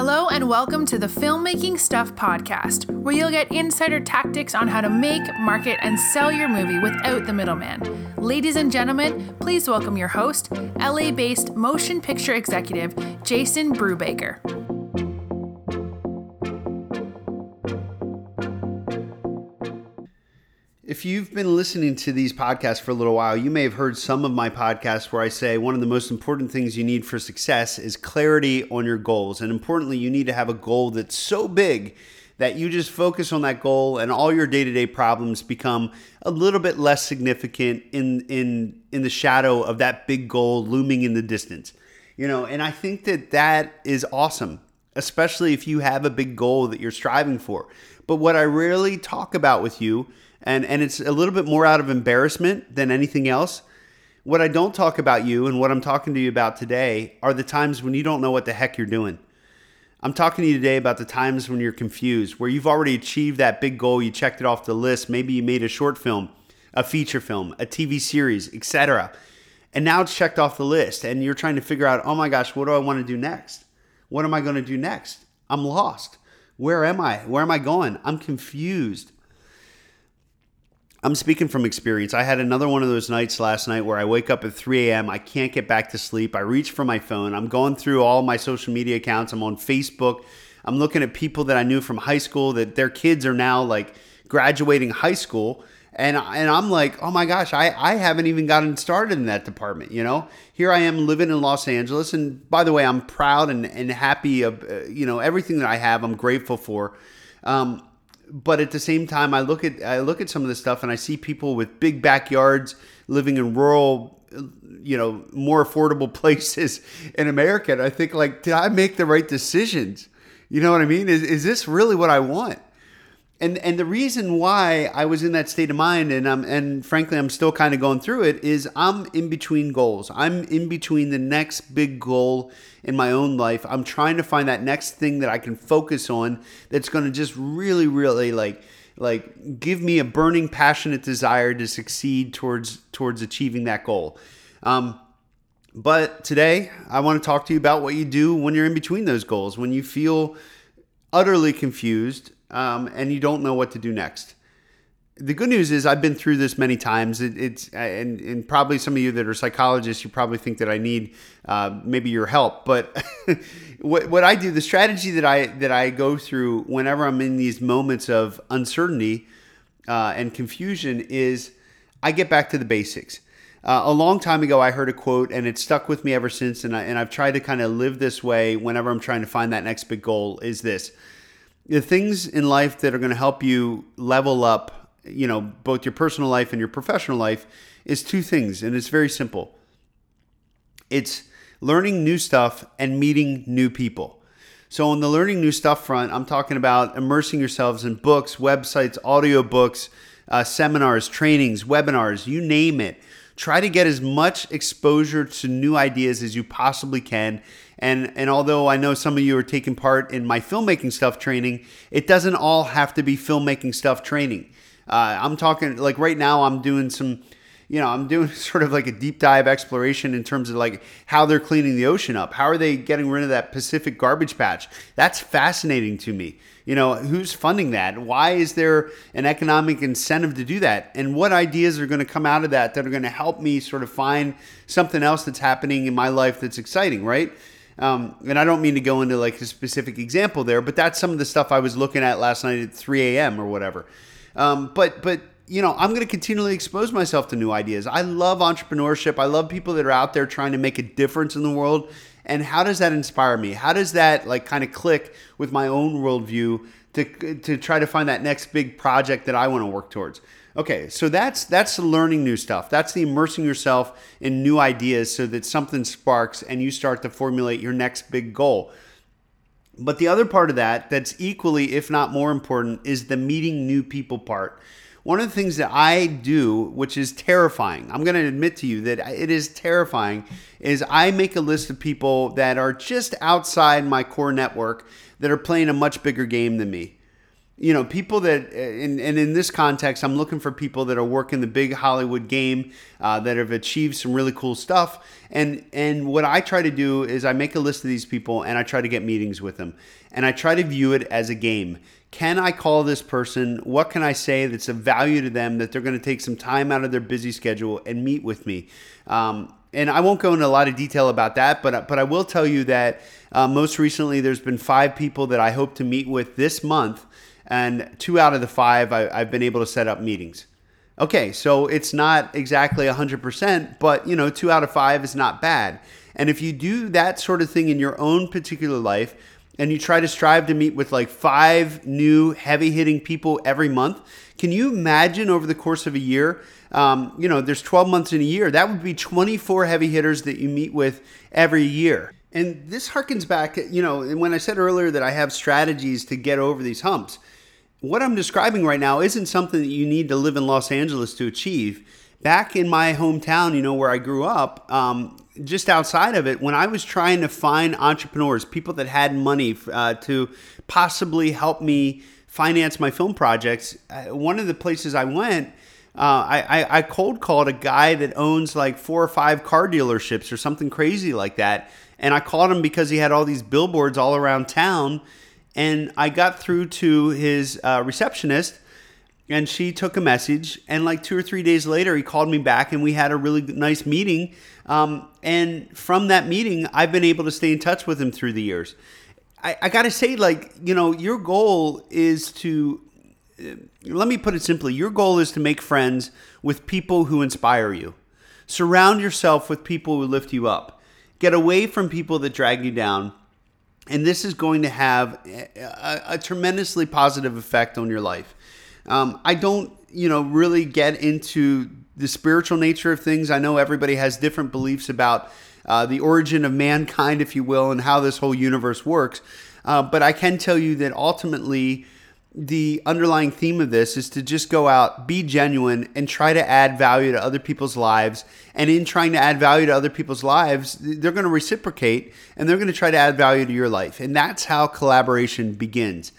Hello, and welcome to the Filmmaking Stuff podcast, where you'll get insider tactics on how to make, market, and sell your movie without the middleman. Ladies and gentlemen, please welcome your host, LA based motion picture executive, Jason Brubaker. If you've been listening to these podcasts for a little while, you may have heard some of my podcasts where I say one of the most important things you need for success is clarity on your goals. And importantly, you need to have a goal that's so big that you just focus on that goal and all your day-to-day problems become a little bit less significant in in in the shadow of that big goal looming in the distance. You know, and I think that that is awesome, especially if you have a big goal that you're striving for. But what I rarely talk about with you and and it's a little bit more out of embarrassment than anything else. What I don't talk about you and what I'm talking to you about today are the times when you don't know what the heck you're doing. I'm talking to you today about the times when you're confused, where you've already achieved that big goal, you checked it off the list, maybe you made a short film, a feature film, a TV series, etc. And now it's checked off the list and you're trying to figure out, "Oh my gosh, what do I want to do next? What am I going to do next? I'm lost. Where am I? Where am I going? I'm confused." I'm speaking from experience. I had another one of those nights last night where I wake up at 3 a.m. I can't get back to sleep. I reach for my phone. I'm going through all my social media accounts. I'm on Facebook. I'm looking at people that I knew from high school that their kids are now like graduating high school. And, and I'm like, oh my gosh, I, I haven't even gotten started in that department. You know, here I am living in Los Angeles. And by the way, I'm proud and, and happy of, uh, you know, everything that I have, I'm grateful for. Um, but at the same time, I look at I look at some of this stuff and I see people with big backyards living in rural, you know, more affordable places in America. And I think like, did I make the right decisions? You know what I mean? Is is this really what I want? And and the reason why I was in that state of mind, and I'm and frankly I'm still kind of going through it, is I'm in between goals. I'm in between the next big goal in my own life. I'm trying to find that next thing that I can focus on that's going to just really, really like like give me a burning, passionate desire to succeed towards towards achieving that goal. Um, but today I want to talk to you about what you do when you're in between those goals, when you feel utterly confused um, and you don't know what to do next. The good news is I've been through this many times. It, it's and, and probably some of you that are psychologists, you probably think that I need uh, maybe your help. But what, what I do, the strategy that I that I go through whenever I'm in these moments of uncertainty uh, and confusion is I get back to the basics. Uh, a long time ago, I heard a quote, and it stuck with me ever since. And, I, and I've tried to kind of live this way whenever I'm trying to find that next big goal. Is this the things in life that are going to help you level up, you know, both your personal life and your professional life is two things, and it's very simple. It's learning new stuff and meeting new people. So on the learning new stuff front, I'm talking about immersing yourselves in books, websites, audiobooks, uh, seminars, trainings, webinars, you name it. Try to get as much exposure to new ideas as you possibly can and and although I know some of you are taking part in my filmmaking stuff training, it doesn't all have to be filmmaking stuff training. Uh, I'm talking like right now I'm doing some you know, I'm doing sort of like a deep dive exploration in terms of like how they're cleaning the ocean up. How are they getting rid of that Pacific garbage patch? That's fascinating to me. You know, who's funding that? Why is there an economic incentive to do that? And what ideas are going to come out of that that are going to help me sort of find something else that's happening in my life that's exciting, right? Um, and I don't mean to go into like a specific example there, but that's some of the stuff I was looking at last night at 3 a.m. or whatever. Um, but but you know, I'm going to continually expose myself to new ideas. I love entrepreneurship. I love people that are out there trying to make a difference in the world. And how does that inspire me? How does that like kind of click with my own worldview to to try to find that next big project that I want to work towards? Okay, so that's that's learning new stuff. That's the immersing yourself in new ideas so that something sparks and you start to formulate your next big goal. But the other part of that that's equally if not more important is the meeting new people part. One of the things that I do, which is terrifying, I'm going to admit to you that it is terrifying, is I make a list of people that are just outside my core network that are playing a much bigger game than me you know, people that, and, and in this context, I'm looking for people that are working the big Hollywood game, uh, that have achieved some really cool stuff. And and what I try to do is I make a list of these people and I try to get meetings with them, and I try to view it as a game. Can I call this person? What can I say that's of value to them that they're going to take some time out of their busy schedule and meet with me? Um, and I won't go into a lot of detail about that, but but I will tell you that uh, most recently there's been five people that I hope to meet with this month and two out of the five I, have been able to set up meetings. Okay, so it's not exactly 100%, but you know, two out of five is not bad. And if you do that sort of thing in your own particular life, and you try to strive to meet with like five new heavy hitting people every month, can you imagine over the course of a year? Um, you know, there's 12 months in a year. That would be 24 heavy hitters that you meet with every year. And this harkens back, you know, when I said earlier that I have strategies to get over these humps what I'm describing right now isn't something that you need to live in Los Angeles to achieve. Back in my hometown, you know, where I grew up, um, just outside of it, when I was trying to find entrepreneurs, people that had money uh, to possibly help me finance my film projects, uh, one of the places I went, uh, I, I, I cold called a guy that owns like four or five car dealerships or something crazy like that. And I called him because he had all these billboards all around town and I got through to his uh, receptionist, and she took a message. And like two or three days later, he called me back, and we had a really nice meeting. Um, and from that meeting, I've been able to stay in touch with him through the years. I, I got to say, like, you know, your goal is to, uh, let me put it simply, your goal is to make friends with people who inspire you. Surround yourself with people who lift you up. Get away from people that drag you down and this is going to have a, a tremendously positive effect on your life. Um, I don't, you know, really get into the spiritual nature of things. I know everybody has different beliefs about uh, the origin of mankind, if you will, and how this whole universe works. Uh, but I can tell you that ultimately, the underlying theme of this is to just go out, be genuine, and try to add value to other people's lives. And in trying to add value to other people's lives, they're going to reciprocate and they're going to try to add value to your life. And that's how collaboration begins.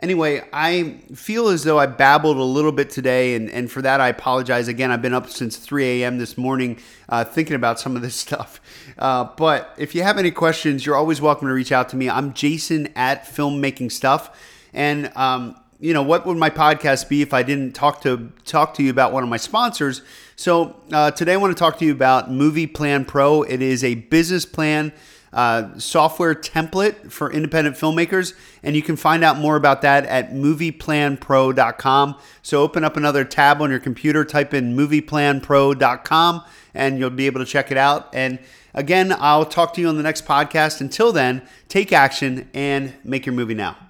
Anyway, I feel as though I babbled a little bit today, and, and for that I apologize. Again, I've been up since 3 a.m. this morning uh, thinking about some of this stuff. Uh, but if you have any questions, you're always welcome to reach out to me. I'm Jason at Filmmaking Stuff. And um, you know, what would my podcast be if I didn't talk to talk to you about one of my sponsors? So uh, today I want to talk to you about Movie Plan Pro. It is a business plan uh, software template for independent filmmakers, and you can find out more about that at movieplanpro.com. So open up another tab on your computer, type in movieplanpro.com, and you'll be able to check it out. And again, I'll talk to you on the next podcast. Until then, take action and make your movie now.